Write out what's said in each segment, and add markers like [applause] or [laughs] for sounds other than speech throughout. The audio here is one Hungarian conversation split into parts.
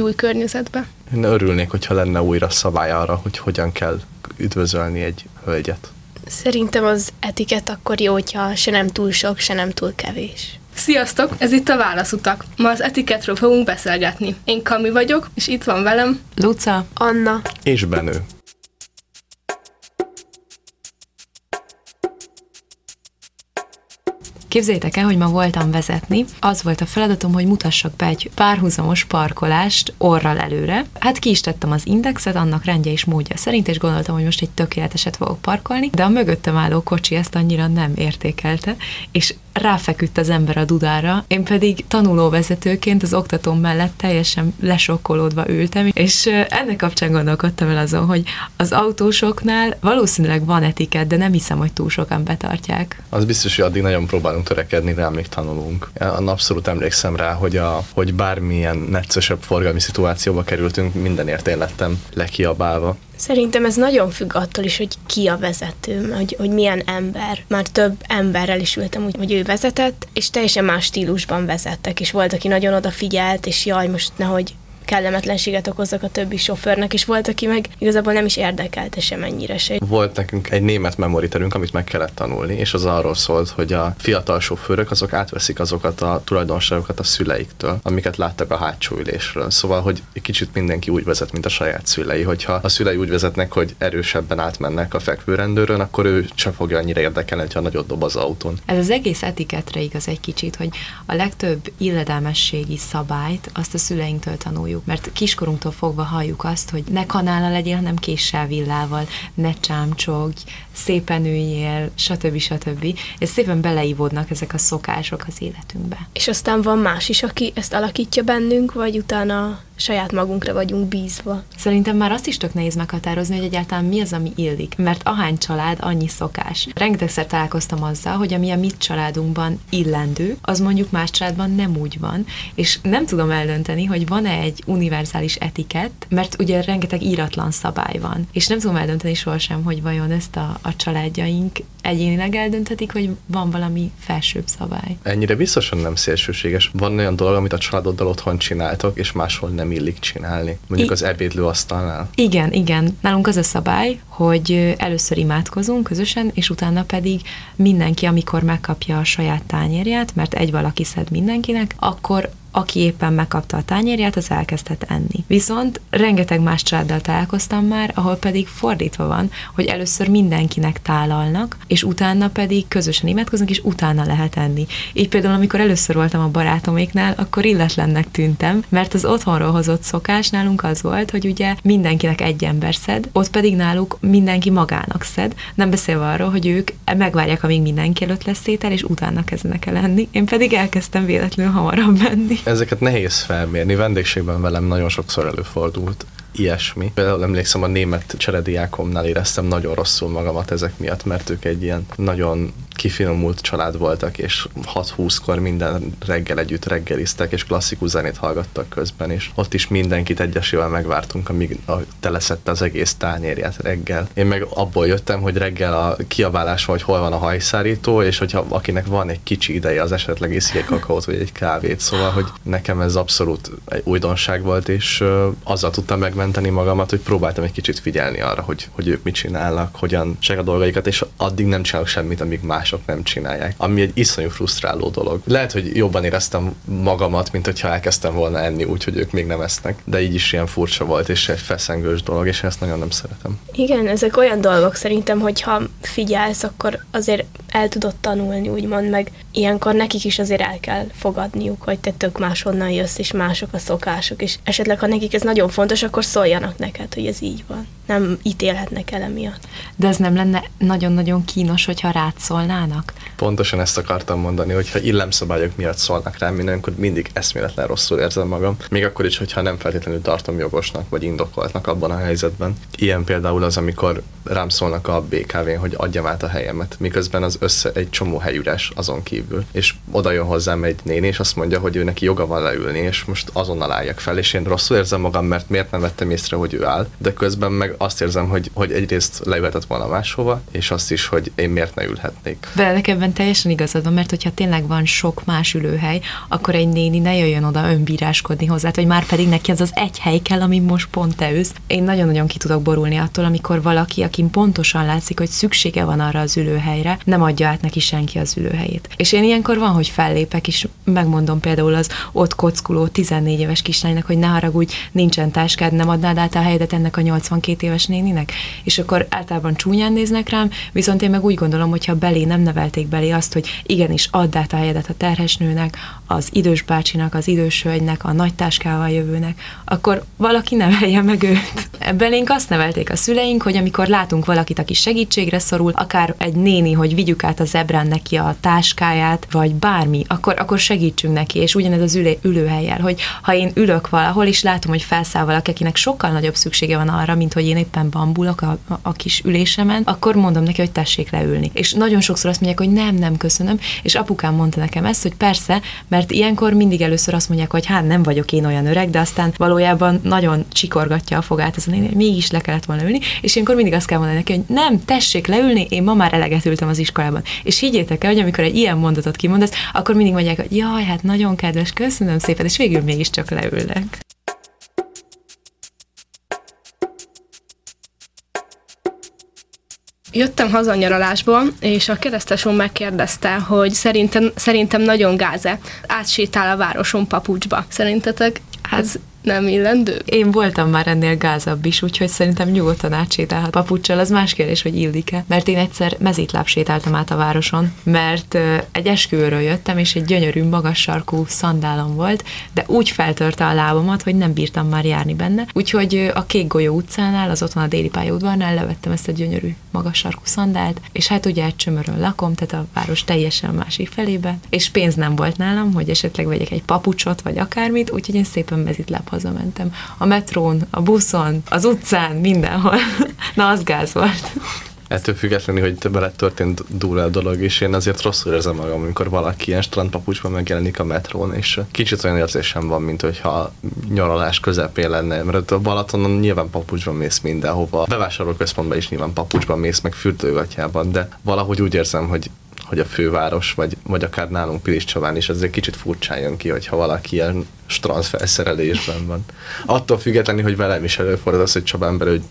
új környezetbe. Én örülnék, hogyha lenne újra szabály arra, hogy hogyan kell üdvözölni egy hölgyet. Szerintem az etiket akkor jó, hogyha se nem túl sok, se nem túl kevés. Sziasztok, ez itt a Válaszutak. Ma az etiketről fogunk beszélgetni. Én Kami vagyok, és itt van velem Luca, Anna, És Benő. Képzeljétek el, hogy ma voltam vezetni. Az volt a feladatom, hogy mutassak be egy párhuzamos parkolást orral előre. Hát ki is tettem az indexet, annak rendje és módja szerint, és gondoltam, hogy most egy tökéleteset fogok parkolni, de a mögöttem álló kocsi ezt annyira nem értékelte, és ráfeküdt az ember a dudára, én pedig tanulóvezetőként az oktatóm mellett teljesen lesokkolódva ültem, és ennek kapcsán gondolkodtam el azon, hogy az autósoknál valószínűleg van etiket, de nem hiszem, hogy túl sokan betartják. Az biztos, hogy addig nagyon próbálunk törekedni rá, még tanulunk. Én abszolút emlékszem rá, hogy, a, hogy bármilyen neccesebb forgalmi szituációba kerültünk, mindenért én lettem lekiabálva. Szerintem ez nagyon függ attól is, hogy ki a vezető, hogy, hogy milyen ember. Már több emberrel is ültem úgy, hogy ő vezetett, és teljesen más stílusban vezettek, és volt, aki nagyon odafigyelt, és jaj, most nehogy kellemetlenséget okozzak a többi sofőrnek, és volt, aki meg igazából nem is érdekelte sem ennyire se. Volt nekünk egy német memoriterünk, amit meg kellett tanulni, és az arról szólt, hogy a fiatal sofőrök azok átveszik azokat a tulajdonságokat a szüleiktől, amiket láttak a hátsó ülésről. Szóval, hogy egy kicsit mindenki úgy vezet, mint a saját szülei. Hogyha a szülei úgy vezetnek, hogy erősebben átmennek a fekvőrendőrön, akkor ő sem fogja annyira érdekelni, ha nagyot dob az autón. Ez az egész etiketre igaz egy kicsit, hogy a legtöbb illedelmességi szabályt azt a szüleinktől tanuljuk, mert kiskorunktól fogva halljuk azt, hogy ne kanála legyél, hanem késsel villával, ne csámcsogj, szépen üljél, stb. stb. És szépen beleívódnak ezek a szokások az életünkbe. És aztán van más is, aki ezt alakítja bennünk, vagy utána saját magunkra vagyunk bízva. Szerintem már azt is tök nehéz meghatározni, hogy egyáltalán mi az, ami illik, mert ahány család, annyi szokás. Rengetegszer találkoztam azzal, hogy ami a mi családunkban illendő, az mondjuk más családban nem úgy van, és nem tudom eldönteni, hogy van-e egy univerzális etikett, mert ugye rengeteg íratlan szabály van, és nem tudom eldönteni sohasem, hogy vajon ezt a, a családjaink egyénileg eldönthetik, hogy van valami felsőbb szabály. Ennyire biztosan nem szélsőséges. Van olyan dolog, amit a családoddal otthon csináltok, és máshol nem illik csinálni. Mondjuk I- az ebédlőasztalnál. Igen, igen. Nálunk az a szabály, hogy először imádkozunk közösen, és utána pedig mindenki, amikor megkapja a saját tányérját, mert egy valaki szed mindenkinek, akkor aki éppen megkapta a tányérját, az elkezdhet enni. Viszont rengeteg más családdal találkoztam már, ahol pedig fordítva van, hogy először mindenkinek tálalnak, és utána pedig közösen imádkoznak, és utána lehet enni. Így például, amikor először voltam a barátoméknál, akkor illetlennek tűntem, mert az otthonról hozott szokás nálunk az volt, hogy ugye mindenkinek egy ember szed, ott pedig náluk mindenki magának szed, nem beszélve arról, hogy ők megvárják, amíg mindenki előtt lesz étel, és utána kezdenek el enni. Én pedig elkezdtem véletlenül hamarabb menni. Ezeket nehéz felmérni. Vendégségben velem nagyon sokszor előfordult ilyesmi. Például emlékszem, a német cserediákomnál éreztem nagyon rosszul magamat ezek miatt, mert ők egy ilyen nagyon kifinomult család voltak, és 6-20-kor minden reggel együtt reggeliztek, és klasszikus zenét hallgattak közben, és ott is mindenkit egyesével megvártunk, amíg a, teleszette az egész tányérját reggel. Én meg abból jöttem, hogy reggel a kiabálás van, hogy hol van a hajszárító, és hogyha akinek van egy kicsi ideje, az esetleg iszik egy kakaót vagy egy kávét. Szóval, hogy nekem ez abszolút egy újdonság volt, és ö, azzal tudtam megmenteni magamat, hogy próbáltam egy kicsit figyelni arra, hogy, hogy ők mit csinálnak, hogyan csak a dolgaikat, és addig nem csinálok semmit, amíg mások nem csinálják. Ami egy iszonyú frusztráló dolog. Lehet, hogy jobban éreztem magamat, mint hogyha elkezdtem volna enni, úgyhogy ők még nem esznek. De így is ilyen furcsa volt, és egy feszengős dolog, és ezt nagyon nem szeretem. Igen, ezek olyan dolgok szerintem, hogyha figyelsz, akkor azért el tudod tanulni, úgymond, meg ilyenkor nekik is azért el kell fogadniuk, hogy te tök máshonnan jössz, és mások a szokások, és esetleg, ha nekik ez nagyon fontos, akkor szóljanak neked, hogy ez így van. Nem ítélhetnek el emiatt. De ez nem lenne nagyon-nagyon kínos, hogyha rád szólnának? Pontosan ezt akartam mondani, hogy ha illemszabályok miatt szólnak rám, én akkor mindig eszméletlen rosszul érzem magam. Még akkor is, hogyha nem feltétlenül tartom jogosnak vagy indokoltnak abban a helyzetben. Ilyen például az, amikor rám szólnak a BKV-n, hogy adjam át a helyemet, miközben az össze egy csomó helyüres azon kívül. És oda jön hozzám egy néni, és azt mondja, hogy ő neki joga van leülni, és most azonnal álljak fel, és én rosszul érzem magam, mert miért nem vettem észre, hogy ő áll, de közben meg azt érzem, hogy, hogy egyrészt leülhetett volna máshova, és azt is, hogy én miért ne ülhetnék. Veled ebben teljesen igazad van, mert hogyha tényleg van sok más ülőhely, akkor egy néni ne jöjjön oda önbíráskodni hozzá, hogy már pedig neki az az egy hely kell, ami most pont te ősz. Én nagyon-nagyon ki tudok borulni attól, amikor valaki, akin pontosan látszik, hogy szüksége van arra az ülőhelyre, nem adja át neki senki az ülőhelyét. És én ilyenkor van, hogy fellépek, és megmondom például az ott kockuló 14 éves kislánynak, hogy ne haragudj, nincsen táskád, nem adnád át a helyedet ennek a 82 éves néninek? És akkor általában csúnyán néznek rám, viszont én meg úgy gondolom, hogy ha belé nem nevelték belé azt, hogy igenis add át a helyedet a terhes nőnek, az idős bácsinak, az idős hölgynek, a nagy táskával jövőnek, akkor valaki nevelje meg őt. Belénk azt nevelték a szüleink, hogy amikor látunk valakit, aki segítségre szorul, akár egy néni, hogy vigyük át a zebrán neki a táskáját, vagy bármi, akkor, akkor segítsünk neki, és ugyanez az ülő, ülőhelyel, hogy ha én ülök valahol, és látom, hogy felszáll valaki, akinek sokkal nagyobb szüksége van arra, mint hogy én éppen bambulok a, a, a kis ülésemen, akkor mondom neki, hogy tessék leülni. És nagyon sokszor azt mondják, hogy nem, nem köszönöm, és apukám mondta nekem ezt, hogy persze, mert ilyenkor mindig először azt mondják, hogy hát nem vagyok én olyan öreg, de aztán valójában nagyon csikorgatja a fogát ez a néni, hogy mégis le kellett volna ülni, és ilyenkor mindig azt kell mondani neki, hogy nem, tessék leülni, én ma már eleget ültem az iskolában. És higgyétek el, hogy amikor egy ilyen mondatot kimondasz, akkor mindig mondják, hogy jaj, hát nagyon kedves, köszönöm szépen, és végül mégiscsak leülnek. Jöttem haza nyaralásból, és a keresztesom megkérdezte, hogy szerintem, szerintem nagyon gáze. Átsétál a városon papucsba. Szerintetek ez nem illendő? Én voltam már ennél gázabb is, úgyhogy szerintem nyugodtan átsétálhat papucsal, az más kérdés, hogy illik-e. Mert én egyszer mezítláb sétáltam át a városon, mert egy esküvőről jöttem, és egy gyönyörű, magas sarkú szandálom volt, de úgy feltörte a lábamat, hogy nem bírtam már járni benne. Úgyhogy a Kék Golyó utcánál, az otthon a déli pályaudvarnál levettem ezt a gyönyörű, magas sarkú szandált, és hát ugye egy csömörön lakom, tehát a város teljesen másik felébe, és pénz nem volt nálam, hogy esetleg vegyek egy papucsot, vagy akármit, úgyhogy én szépen mezitláb hazamentem. A metrón, a buszon, az utcán, mindenhol. [laughs] Na, az gáz volt. Ettől függetlenül, hogy lett történt durva a dolog, és én azért rosszul érzem magam, amikor valaki ilyen strandpapucsban megjelenik a metrón, és kicsit olyan érzésem van, mint hogyha nyaralás közepén lenne, mert a Balatonon nyilván papucsban mész mindenhova, a központban is nyilván papucsban mész, meg fürdőgatjában, de valahogy úgy érzem, hogy hogy a főváros, vagy, vagy akár nálunk Pilis Csaván is azért kicsit furcsán jön ki, hogyha valaki ilyen strand felszerelésben van. Attól függetlenül, hogy velem is előfordul az, hogy Csabán belül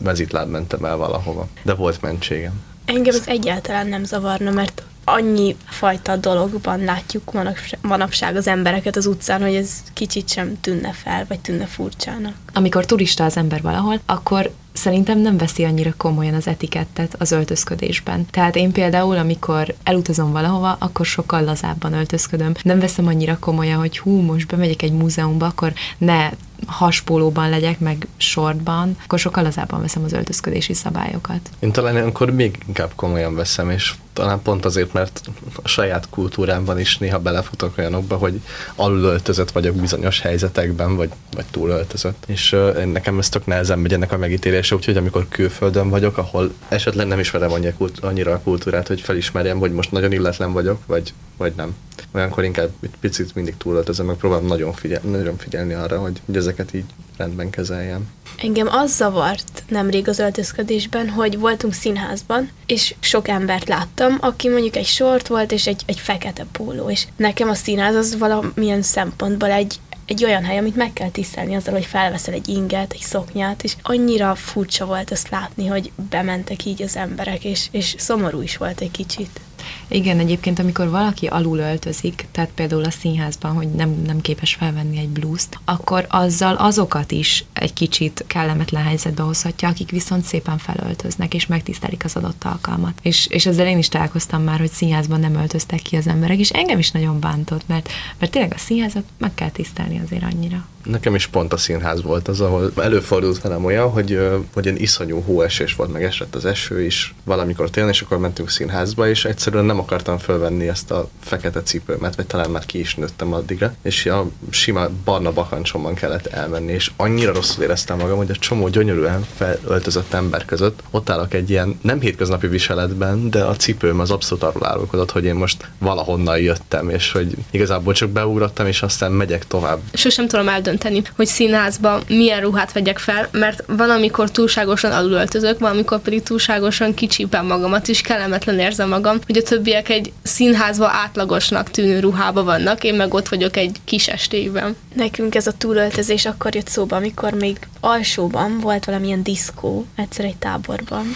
mezitláb mentem el valahova. De volt mentségem. Engem ez egyáltalán nem zavarna, mert annyi fajta dologban látjuk manapság az embereket az utcán, hogy ez kicsit sem tűnne fel, vagy tűnne furcsának. Amikor turista az ember valahol, akkor szerintem nem veszi annyira komolyan az etikettet az öltözködésben. Tehát én például, amikor elutazom valahova, akkor sokkal lazábban öltözködöm. Nem veszem annyira komolyan, hogy hú, most bemegyek egy múzeumba, akkor ne haspólóban legyek, meg sortban, akkor sokkal lazábban veszem az öltözködési szabályokat. Én talán akkor még inkább komolyan veszem, és talán pont azért, mert a saját kultúrámban is néha belefutok olyanokba, hogy alulöltözött vagyok bizonyos helyzetekben, vagy, vagy túlöltözött. És uh, nekem ez tök nehezen megy ennek a megítélése, úgyhogy amikor külföldön vagyok, ahol esetleg nem ismerem annyira a kultúrát, hogy felismerjem, hogy most nagyon illetlen vagyok, vagy, vagy nem. Olyankor inkább egy picit mindig túlöltözöm, meg próbálom nagyon, figyel, nagyon figyelni arra, hogy, hogy ezeket így rendben kezeljem. Engem az zavart nemrég az öltözködésben, hogy voltunk színházban, és sok embert láttam, aki mondjuk egy sort volt, és egy, egy fekete póló, és nekem a színház az valamilyen szempontból egy, egy olyan hely, amit meg kell tisztelni azzal, hogy felveszel egy inget, egy szoknyát, és annyira furcsa volt azt látni, hogy bementek így az emberek, és, és szomorú is volt egy kicsit. Igen, egyébként amikor valaki alul öltözik, tehát például a színházban, hogy nem, nem képes felvenni egy blúzt, akkor azzal azokat is egy kicsit kellemetlen helyzetbe hozhatja, akik viszont szépen felöltöznek, és megtisztelik az adott alkalmat. És, és ezzel én is találkoztam már, hogy színházban nem öltöztek ki az emberek, és engem is nagyon bántott, mert, mert tényleg a színházat meg kell tisztelni azért annyira. Nekem is pont a színház volt az, ahol előfordult velem olyan, hogy, hogy egy iszonyú hóesés volt, meg esett az eső is valamikor télen, és akkor mentünk színházba, és egyszerűen nem nem akartam fölvenni ezt a fekete cipőmet, vagy talán már ki is nőttem addigra, és a sima barna bakancsom kellett elmenni, és annyira rosszul éreztem magam, hogy a csomó gyönyörűen felöltözött ember között ott állok egy ilyen nem hétköznapi viseletben, de a cipőm az abszolút arról árulkodott, hogy én most valahonnan jöttem, és hogy igazából csak beugrottam, és aztán megyek tovább. Sosem tudom eldönteni, hogy színházba milyen ruhát vegyek fel, mert van, amikor túlságosan alulöltözök, van, amikor pedig túlságosan kicsípem magamat, és kellemetlen érzem magam, hogy a többiek egy színházba átlagosnak tűnő ruhába vannak, én meg ott vagyok egy kis estékben. Nekünk ez a túlöltözés akkor jött szóba, amikor még alsóban volt valamilyen diszkó, egyszer egy táborban,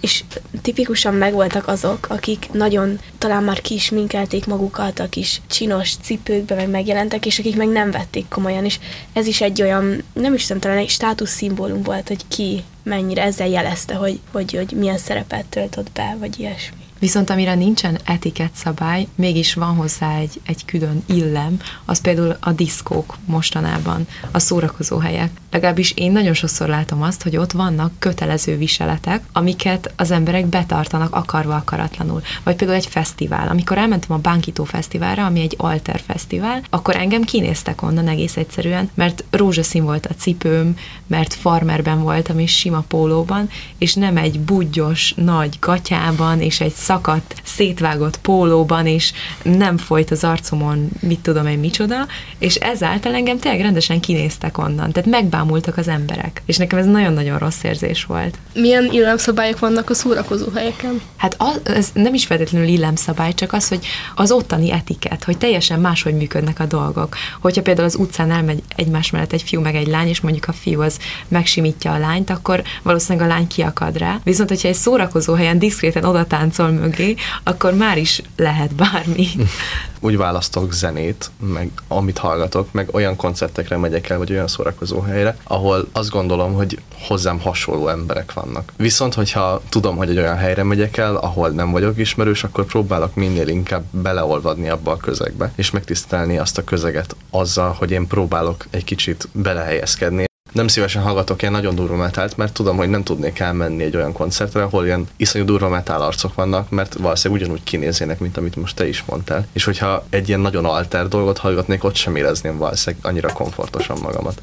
és tipikusan megvoltak azok, akik nagyon talán már ki is minkelték magukat, a kis csinos cipőkbe meg megjelentek, és akik meg nem vették komolyan, és ez is egy olyan, nem is tudom, talán egy státuszszimbólum volt, hogy ki mennyire ezzel jelezte, hogy, hogy, hogy milyen szerepet töltött be, vagy ilyesmi. Viszont amire nincsen etikett szabály, mégis van hozzá egy, egy külön illem, az például a diszkók mostanában, a szórakozó helyek. Legalábbis én nagyon sokszor látom azt, hogy ott vannak kötelező viseletek, amiket az emberek betartanak akarva akaratlanul. Vagy például egy fesztivál. Amikor elmentem a Bánkító Fesztiválra, ami egy alter fesztivál, akkor engem kinéztek onnan egész egyszerűen, mert rózsaszín volt a cipőm, mert farmerben voltam és sima pólóban, és nem egy budgyos, nagy gatyában, és egy szakadt, szétvágott pólóban, és nem folyt az arcomon, mit tudom én micsoda, és ezáltal engem tényleg rendesen kinéztek onnan. Tehát megbámultak az emberek. És nekem ez nagyon-nagyon rossz érzés volt. Milyen illemszabályok vannak a szórakozó helyeken? Hát az, ez nem is feltétlenül illemszabály, csak az, hogy az ottani etiket, hogy teljesen máshogy működnek a dolgok. Hogyha például az utcán elmegy egymás mellett egy fiú meg egy lány, és mondjuk a fiú az megsimítja a lányt, akkor valószínűleg a lány kiakad rá. Viszont, hogyha egy szórakozó helyen diszkréten oda táncol mögé, akkor már is lehet bármi. [laughs] Úgy választok zenét, meg amit hallgatok, meg olyan koncertekre megyek el, vagy olyan szórakozó helyre, ahol azt gondolom, hogy hozzám hasonló emberek vannak. Viszont, hogyha tudom, hogy egy olyan helyre megyek el, ahol nem vagyok ismerős, akkor próbálok minél inkább beleolvadni abba a közegbe, és megtisztelni azt a közeget azzal, hogy én próbálok egy kicsit belehelyezkedni nem szívesen hallgatok ilyen nagyon durva metált, mert tudom, hogy nem tudnék elmenni egy olyan koncertre, ahol ilyen iszonyú durva metál arcok vannak, mert valószínűleg ugyanúgy kinézének, mint amit most te is mondtál. És hogyha egy ilyen nagyon alter dolgot hallgatnék, ott sem érezném valószínűleg annyira komfortosan magamat.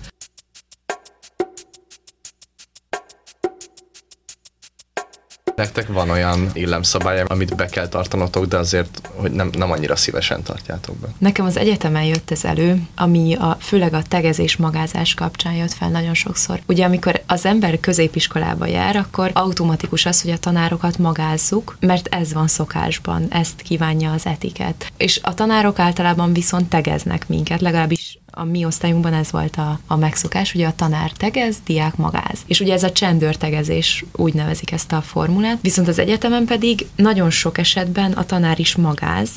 Nektek van olyan illemszabály, amit be kell tartanotok, de azért, hogy nem, nem annyira szívesen tartjátok be. Nekem az egyetemen jött ez elő, ami a, főleg a tegezés magázás kapcsán jött fel nagyon sokszor. Ugye amikor az ember középiskolába jár, akkor automatikus az, hogy a tanárokat magázzuk, mert ez van szokásban, ezt kívánja az etiket. És a tanárok általában viszont tegeznek minket, legalábbis a mi osztályunkban ez volt a, a megszokás, ugye a tanár tegez, diák magáz. És ugye ez a csendőrtegezés, úgy nevezik ezt a formulát, viszont az egyetemen pedig nagyon sok esetben a tanár is magáz,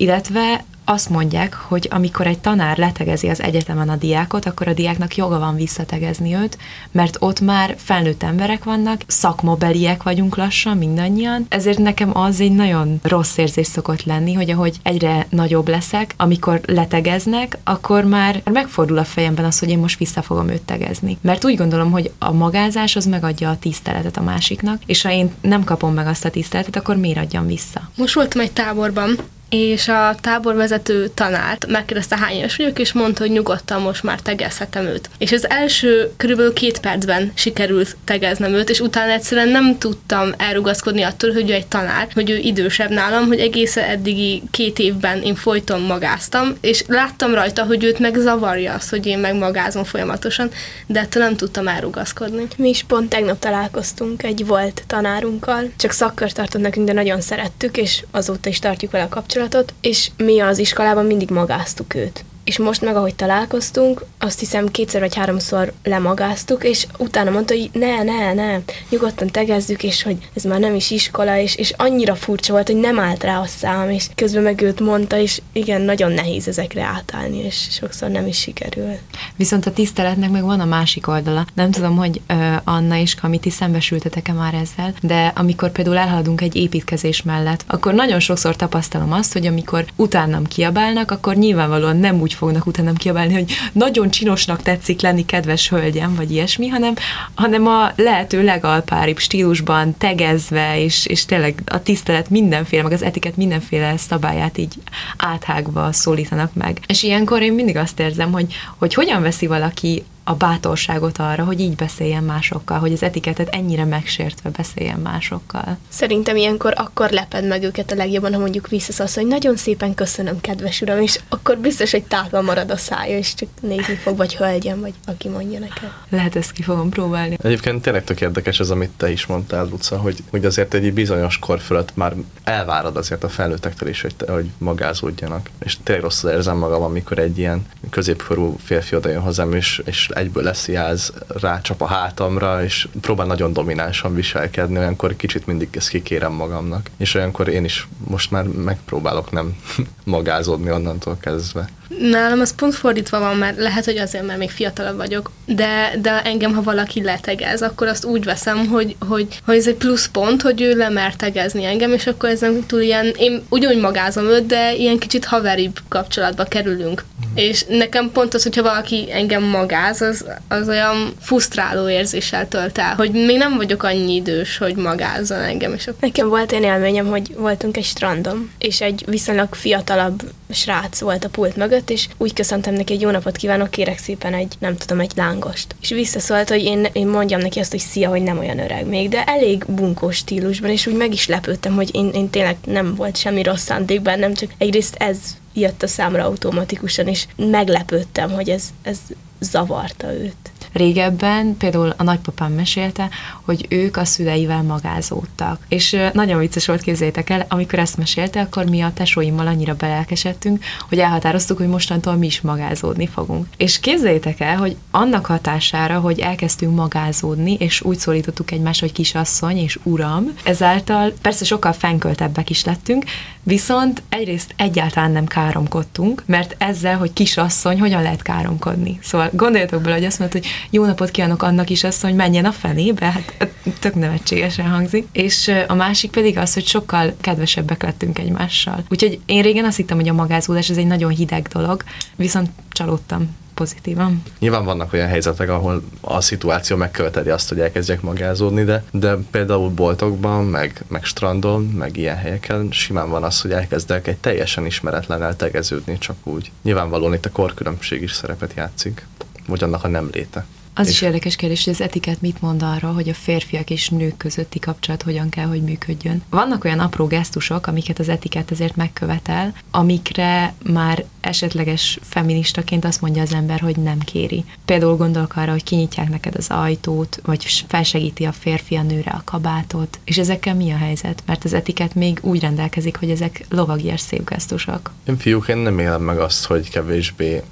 illetve azt mondják, hogy amikor egy tanár letegezi az egyetemen a diákot, akkor a diáknak joga van visszategezni őt, mert ott már felnőtt emberek vannak, szakmobeliek vagyunk lassan mindannyian, ezért nekem az egy nagyon rossz érzés szokott lenni, hogy ahogy egyre nagyobb leszek, amikor letegeznek, akkor már megfordul a fejemben az, hogy én most vissza fogom őt tegezni. Mert úgy gondolom, hogy a magázás az megadja a tiszteletet a másiknak, és ha én nem kapom meg azt a tiszteletet, akkor miért adjam vissza? Most voltam egy táborban, és a táborvezető tanár megkérdezte hány éves vagyok, és mondta, hogy nyugodtan most már tegezhetem őt. És az első körülbelül két percben sikerült tegeznem őt, és utána egyszerűen nem tudtam elrugaszkodni attól, hogy ő egy tanár, hogy ő idősebb nálam, hogy egészen eddigi két évben én folyton magáztam, és láttam rajta, hogy őt meg zavarja az, hogy én meg magázom folyamatosan, de ettől nem tudtam elrugaszkodni. Mi is pont tegnap találkoztunk egy volt tanárunkkal, csak szakkört tartott nekünk, de nagyon szerettük, és azóta is tartjuk vele a kapcsolatot kapcsolatot, és mi az iskolában mindig magáztuk őt és most meg, ahogy találkoztunk, azt hiszem kétszer vagy háromszor lemagáztuk, és utána mondta, hogy ne, ne, ne, nyugodtan tegezzük, és hogy ez már nem is iskola, és, és annyira furcsa volt, hogy nem állt rá a szám, és közben meg őt mondta, és igen, nagyon nehéz ezekre átállni, és sokszor nem is sikerül. Viszont a tiszteletnek meg van a másik oldala. Nem tudom, hogy uh, Anna és Kamiti szembesültetek-e már ezzel, de amikor például elhaladunk egy építkezés mellett, akkor nagyon sokszor tapasztalom azt, hogy amikor utánam kiabálnak, akkor nyilvánvalóan nem úgy fognak utánam kiabálni, hogy nagyon csinosnak tetszik lenni, kedves hölgyem, vagy ilyesmi, hanem, hanem a lehető legalpáribb stílusban tegezve, és, és tényleg a tisztelet mindenféle, meg az etiket mindenféle szabályát így áthágva szólítanak meg. És ilyenkor én mindig azt érzem, hogy, hogy hogyan veszi valaki a bátorságot arra, hogy így beszéljen másokkal, hogy az etiketet ennyire megsértve beszéljen másokkal. Szerintem ilyenkor akkor leped meg őket a legjobban, ha mondjuk visszaszólsz, hogy nagyon szépen köszönöm, kedves uram, és akkor biztos, hogy tátva marad a szája, és csak nézni fog, vagy hölgyem, vagy aki mondja neked. Lehet ezt ki fogom próbálni. Egyébként tényleg tök érdekes ez, amit te is mondtál, Luca, hogy, hogy azért egy bizonyos kor fölött már elvárad azért a felnőttektől is, hogy, te, hogy magázódjanak. És tényleg rosszul érzem magam, amikor egy ilyen középkorú férfi oda jön hozzám, és, és egyből lesziáz, rácsap a hátamra, és próbál nagyon dominánsan viselkedni, olyankor kicsit mindig ezt kikérem magamnak. És olyankor én is most már megpróbálok nem [laughs] magázódni onnantól kezdve. Nálam az pont fordítva van, mert lehet, hogy azért, mert még fiatalabb vagyok, de, de engem, ha valaki letegez, akkor azt úgy veszem, hogy, hogy, hogy ez egy plusz pont, hogy ő lemer tegezni engem, és akkor ezen túl ilyen, én ugyanúgy magázom őt, de ilyen kicsit haveribb kapcsolatba kerülünk. Mm. És nekem pont az, hogyha valaki engem magáz, az, az olyan frusztráló érzéssel tölt el, hogy még nem vagyok annyi idős, hogy magázzon engem. És akkor... Nekem volt egy élményem, hogy voltunk egy strandon, és egy viszonylag fiatalabb srác volt a pult mögött, és úgy köszöntem neki, hogy jó napot kívánok, kérek szépen egy, nem tudom, egy lángost. És visszaszólt, hogy én, én mondjam neki azt, hogy szia, hogy nem olyan öreg még, de elég bunkós stílusban, és úgy meg is lepődtem, hogy én, én tényleg nem volt semmi rossz szándékban, nem csak egyrészt ez jött a számra automatikusan, és meglepődtem, hogy ez, ez zavarta őt. Régebben például a nagypapám mesélte, hogy ők a szüleivel magázódtak. És nagyon vicces volt, képzeljétek el, amikor ezt mesélte, akkor mi a tesóimmal annyira belelkesedtünk, hogy elhatároztuk, hogy mostantól mi is magázódni fogunk. És képzeljétek el, hogy annak hatására, hogy elkezdtünk magázódni, és úgy szólítottuk egymást, hogy kisasszony és uram, ezáltal persze sokkal fenköltebbek is lettünk, viszont egyrészt egyáltalán nem káromkodtunk, mert ezzel, hogy kisasszony, hogyan lehet káromkodni. Szóval gondoljatok bele, hogy azt mondod, hogy jó napot kívánok annak is azt, hogy menjen a fenébe, hát tök nevetségesen hangzik. És a másik pedig az, hogy sokkal kedvesebbek lettünk egymással. Úgyhogy én régen azt hittem, hogy a magázódás ez egy nagyon hideg dolog, viszont csalódtam pozitívan. Nyilván vannak olyan helyzetek, ahol a szituáció megköveteli azt, hogy elkezdjek magázódni, de, de például boltokban, meg, meg strandon, meg ilyen helyeken simán van az, hogy elkezdek egy teljesen ismeretlen tegeződni csak úgy. Nyilvánvalóan itt a korkülönbség is szerepet játszik, vagy annak a nem léte. Az és is érdekes kérdés, hogy az etiket mit mond arra, hogy a férfiak és nők közötti kapcsolat hogyan kell, hogy működjön. Vannak olyan apró gesztusok, amiket az etiket ezért megkövetel, amikre már esetleges feministaként azt mondja az ember, hogy nem kéri. Például gondolok arra, hogy kinyitják neked az ajtót, vagy felsegíti a férfi a nőre a kabátot. És ezekkel mi a helyzet? Mert az etiket még úgy rendelkezik, hogy ezek lovagias szép gesztusok. Én fiúként nem élem meg azt, hogy kevésbé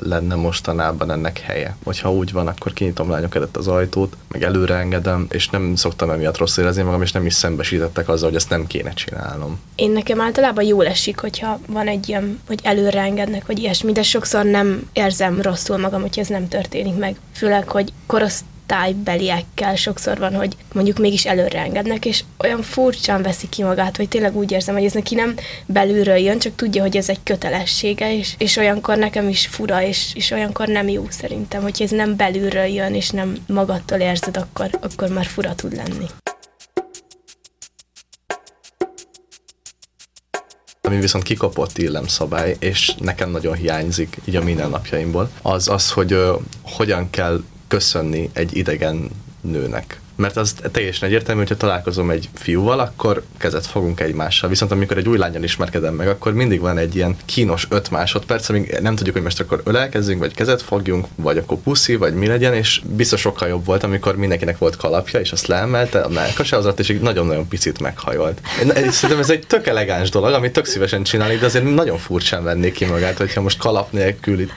lenne mostanában ennek helye. Hogyha úgy van, akkor kinyitom lányok előtt az ajtót, meg előre engedem, és nem szoktam emiatt rossz érezni magam, és nem is szembesítettek azzal, hogy ezt nem kéne csinálnom. Én nekem általában jól esik, hogyha van egy ilyen, hogy előre engednek, vagy ilyesmi, de sokszor nem érzem rosszul magam, hogy ez nem történik meg. Főleg, hogy koroszt tájbeliekkel sokszor van, hogy mondjuk mégis előre engednek, és olyan furcsán veszi ki magát, hogy tényleg úgy érzem, hogy ez neki nem belülről jön, csak tudja, hogy ez egy kötelessége, és, és olyankor nekem is fura, és, és olyankor nem jó szerintem, hogy ez nem belülről jön, és nem magadtól érzed, akkor, akkor már fura tud lenni. ami viszont kikapott illemszabály, és nekem nagyon hiányzik így a mindennapjaimból, az az, hogy uh, hogyan kell köszönni egy idegen nőnek mert az teljesen egyértelmű, hogyha találkozom egy fiúval, akkor kezet fogunk egymással. Viszont amikor egy új lányjal ismerkedem meg, akkor mindig van egy ilyen kínos öt másodperc, amíg nem tudjuk, hogy most akkor ölelkezzünk, vagy kezet fogjunk, vagy akkor puszi, vagy mi legyen, és biztos sokkal jobb volt, amikor mindenkinek volt kalapja, és azt leemelte a melkasázat, és egy nagyon-nagyon picit meghajolt. Én, szerintem ez egy tök elegáns dolog, amit tök szívesen csinálni, de azért nagyon furcsán vennék ki magát, hogyha most kalap nélkül itt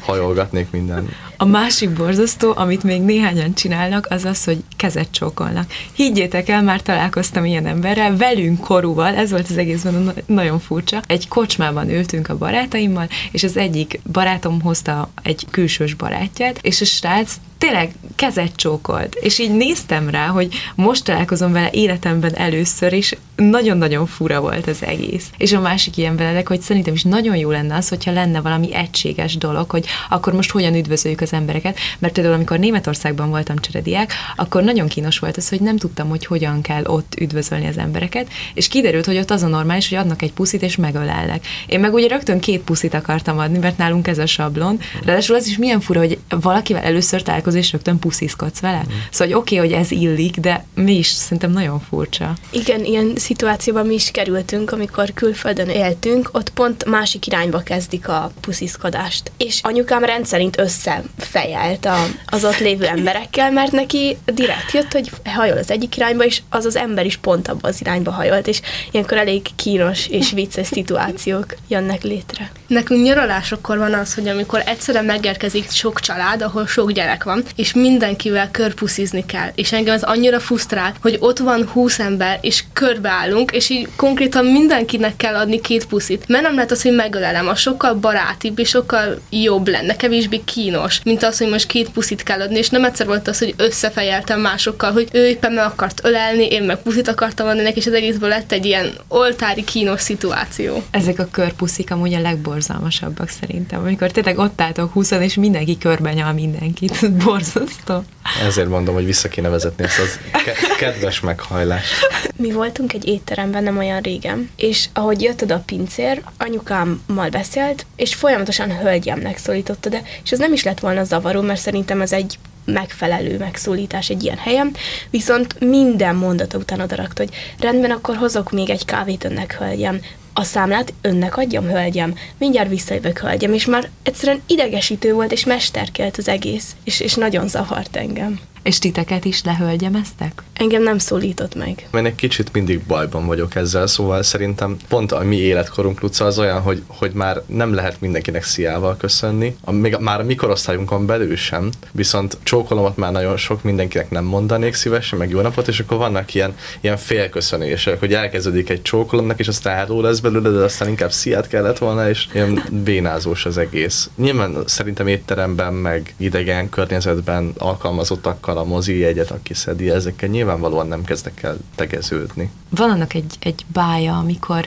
hajolgatnék minden. A másik borzasztó, amit még néhányan csinálnak, az az, hogy kezet csókolnak. Higgyétek el, már találkoztam ilyen emberrel, velünk korúval, ez volt az egészben nagyon furcsa. Egy kocsmában ültünk a barátaimmal, és az egyik barátom hozta egy külsős barátját, és a srác tényleg kezet csókolt, és így néztem rá, hogy most találkozom vele életemben először, és nagyon-nagyon fura volt az egész. És a másik ilyen Benedek, hogy szerintem is nagyon jó lenne az, hogyha lenne valami egységes dolog, hogy akkor most hogyan üdvözöljük az embereket, mert például amikor Németországban voltam cserediák, akkor nagyon kínos volt az, hogy nem tudtam, hogy hogyan kell ott üdvözölni az embereket, és kiderült, hogy ott az a normális, hogy adnak egy puszit és megölellek. Én meg ugye rögtön két puszit akartam adni, mert nálunk ez a sablon. Ráadásul az is milyen fura, hogy valakivel először találkozol, és rögtön puszizkodsz vele. Mm. Szóval, hogy oké, okay, hogy ez illik, de mi is szerintem nagyon furcsa. Igen, ilyen szituációban mi is kerültünk, amikor külföldön éltünk, ott pont másik irányba kezdik a pusziszkodást. És anyukám rendszerint összefejelt a, az ott lévő emberekkel, mert neki direkt jött, hogy hajol az egyik irányba, és az az ember is pont abba az irányba hajolt, és ilyenkor elég kínos és vicces szituációk jönnek létre. Nekünk nyaralásokkor van az, hogy amikor egyszerre megérkezik sok család, ahol sok gyerek van, és mindenkivel körpuszizni kell. És engem ez annyira frusztrál, hogy ott van húsz ember, és körbeállunk, és így konkrétan mindenkinek kell adni két puszit. Mert nem lehet az, hogy megölelem, a sokkal barátibb és sokkal jobb lenne, kevésbé kínos, mint az, hogy most két puszit kell adni, és nem egyszer volt az, hogy összefejeltem másokkal, hogy ő éppen meg akart ölelni, én meg puszit akartam adni neki, és az egészből lett egy ilyen oltári kínos szituáció. Ezek a körpuszik amúgy a legborzalmasabbak szerintem, amikor tényleg ott álltok 20 és mindenki körben nyal mindenkit. Borzasztó. Ezért mondom, hogy vissza kéne vezetni ezt az ke- kedves meghajlást. Mi voltunk egy étteremben nem olyan régen, és ahogy jött oda a pincér, anyukámmal beszélt, és folyamatosan hölgyemnek szólította, de és ez nem is lett volna zavaró, mert szerintem ez egy megfelelő megszólítás egy ilyen helyen, viszont minden mondata után odarakta, hogy rendben, akkor hozok még egy kávét önnek, hölgyem, a számlát önnek adjam, hölgyem, mindjárt visszajövök, hölgyem, és már egyszerűen idegesítő volt, és mesterkelt az egész, és, és nagyon zavart engem. És titeket is lehölgyemeztek? Engem nem szólított meg. Én egy kicsit mindig bajban vagyok ezzel, szóval szerintem pont a mi életkorunk Luca az olyan, hogy, hogy már nem lehet mindenkinek sziával köszönni, a, még már a mi korosztályunkon belül sem, viszont csókolomat már nagyon sok mindenkinek nem mondanék szívesen, meg jó napot, és akkor vannak ilyen, ilyen félköszönések, hogy elkezdődik egy csókolomnak, és aztán háló lesz belőle, de aztán inkább sziát kellett volna, és ilyen bénázós az egész. Nyilván szerintem étteremben, meg idegen környezetben alkalmazottakkal a mozi jegyet, aki szedi, ezekkel nyilvánvalóan nem kezdek el tegeződni. Van annak egy, egy bája, amikor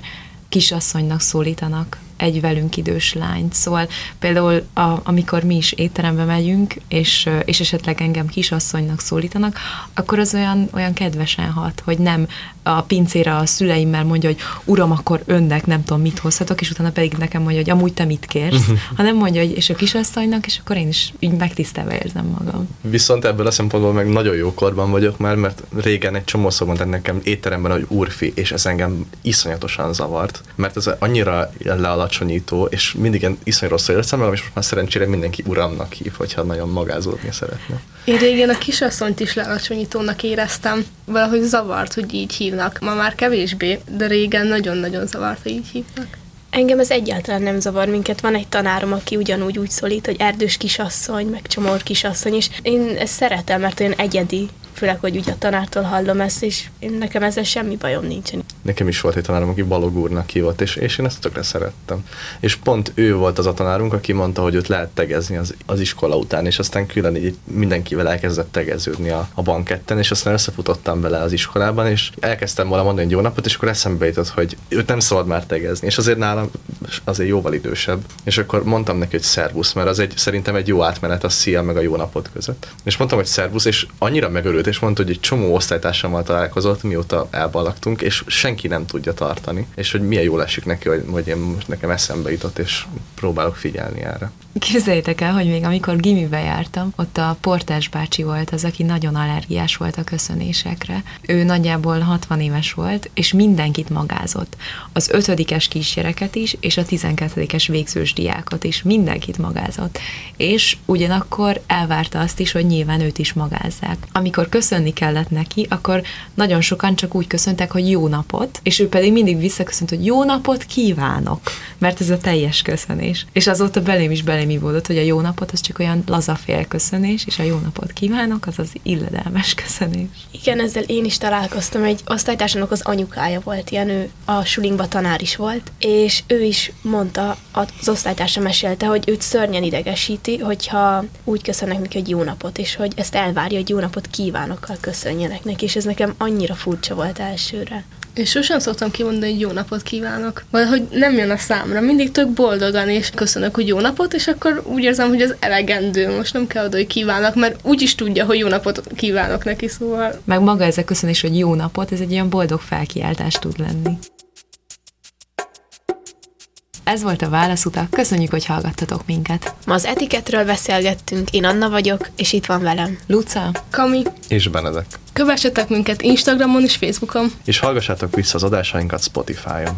kisasszonynak szólítanak egy velünk idős lányt. Szóval például a, amikor mi is étterembe megyünk, és, és esetleg engem kisasszonynak szólítanak, akkor az olyan, olyan kedvesen hat, hogy nem a pincére a szüleimmel mondja, hogy uram, akkor önnek nem tudom mit hozhatok, és utána pedig nekem mondja, hogy amúgy te mit kérsz, [laughs] hanem mondja, hogy és a kisasszonynak, és akkor én is így megtisztelve érzem magam. Viszont ebből a szempontból meg nagyon jó korban vagyok már, mert régen egy csomó szó mondták nekem étteremben, hogy úrfi, és ez engem iszonyatosan zavart, mert ez annyira lealacsonyító, és mindig ilyen iszonyú rosszul érzem magam, és most már szerencsére mindenki uramnak hív, hogyha nagyon magázódni szeretne. Én régen a kisasszonyt is lealacsonyítónak éreztem. Valahogy zavart, hogy így hívnak. Ma már kevésbé, de régen nagyon-nagyon zavart, hogy így hívnak. Engem ez egyáltalán nem zavar minket. Van egy tanárom, aki ugyanúgy úgy szólít, hogy erdős kisasszony, meg csomor kisasszony, és én ezt szeretem, mert olyan egyedi főleg, hogy ugye a tanártól hallom ezt, és én, nekem ezzel semmi bajom nincsen. Nekem is volt egy tanárom, aki Balog úrnak hívott, és, és én ezt tökre szerettem. És pont ő volt az a tanárunk, aki mondta, hogy őt lehet tegezni az, az iskola után, és aztán külön így mindenkivel elkezdett tegeződni a, a banketten, és aztán összefutottam vele az iskolában, és elkezdtem volna mondani egy jó napot, és akkor eszembe jutott, hogy őt nem szabad már tegezni, és azért nálam azért jóval idősebb. És akkor mondtam neki, hogy szervusz, mert az egy, szerintem egy jó átmenet a szia meg a jó napot között. És mondtam, hogy szervusz, és annyira megörült, és mondta, hogy egy csomó osztálytársammal találkozott, mióta elbalagtunk, és senki nem tudja tartani. És hogy milyen jól esik neki, hogy, hogy én most nekem eszembe jutott, és próbálok figyelni erre. Képzeljétek el, hogy még amikor gimibe jártam, ott a portás bácsi volt az, aki nagyon allergiás volt a köszönésekre. Ő nagyjából 60 éves volt, és mindenkit magázott. Az ötödikes kisgyereket is, és a tizenkettedikes végzős diákot is. Mindenkit magázott. És ugyanakkor elvárta azt is, hogy nyilván őt is magázzák. Amikor köszönni kellett neki, akkor nagyon sokan csak úgy köszöntek, hogy jó napot, és ő pedig mindig visszaköszönt, hogy jó napot kívánok, mert ez a teljes köszönés. És azóta belém is belém volt, hogy a jó napot az csak olyan laza félköszönés, és a jó napot kívánok, az az illedelmes köszönés. Igen, ezzel én is találkoztam, egy osztálytársamnak az anyukája volt ilyen, ő a sulinkba tanár is volt, és ő is mondta, az osztálytársa mesélte, hogy őt szörnyen idegesíti, hogyha úgy köszönnek neki, hogy jó napot, és hogy ezt elvárja, hogy jó napot kívánokkal köszönjenek neki, és ez nekem annyira furcsa volt elsőre. És sosem szoktam kimondani, hogy jó napot kívánok. Valahogy nem jön a számra. Mindig tök boldogan, és köszönök, hogy jó napot, és akkor úgy érzem, hogy ez elegendő. Most nem kell oda, hogy kívánok, mert úgy is tudja, hogy jó napot kívánok neki, szóval Meg maga ez a köszönés, hogy jó napot, ez egy ilyen boldog felkiáltás tud lenni. Ez volt a válaszutak, köszönjük, hogy hallgattatok minket. Ma az etiketről beszélgettünk, én Anna vagyok, és itt van velem. Luca, Kami, És Benedek. kövessetek minket Instagramon és Facebookon. És hallgassátok vissza az adásainkat Spotify-on.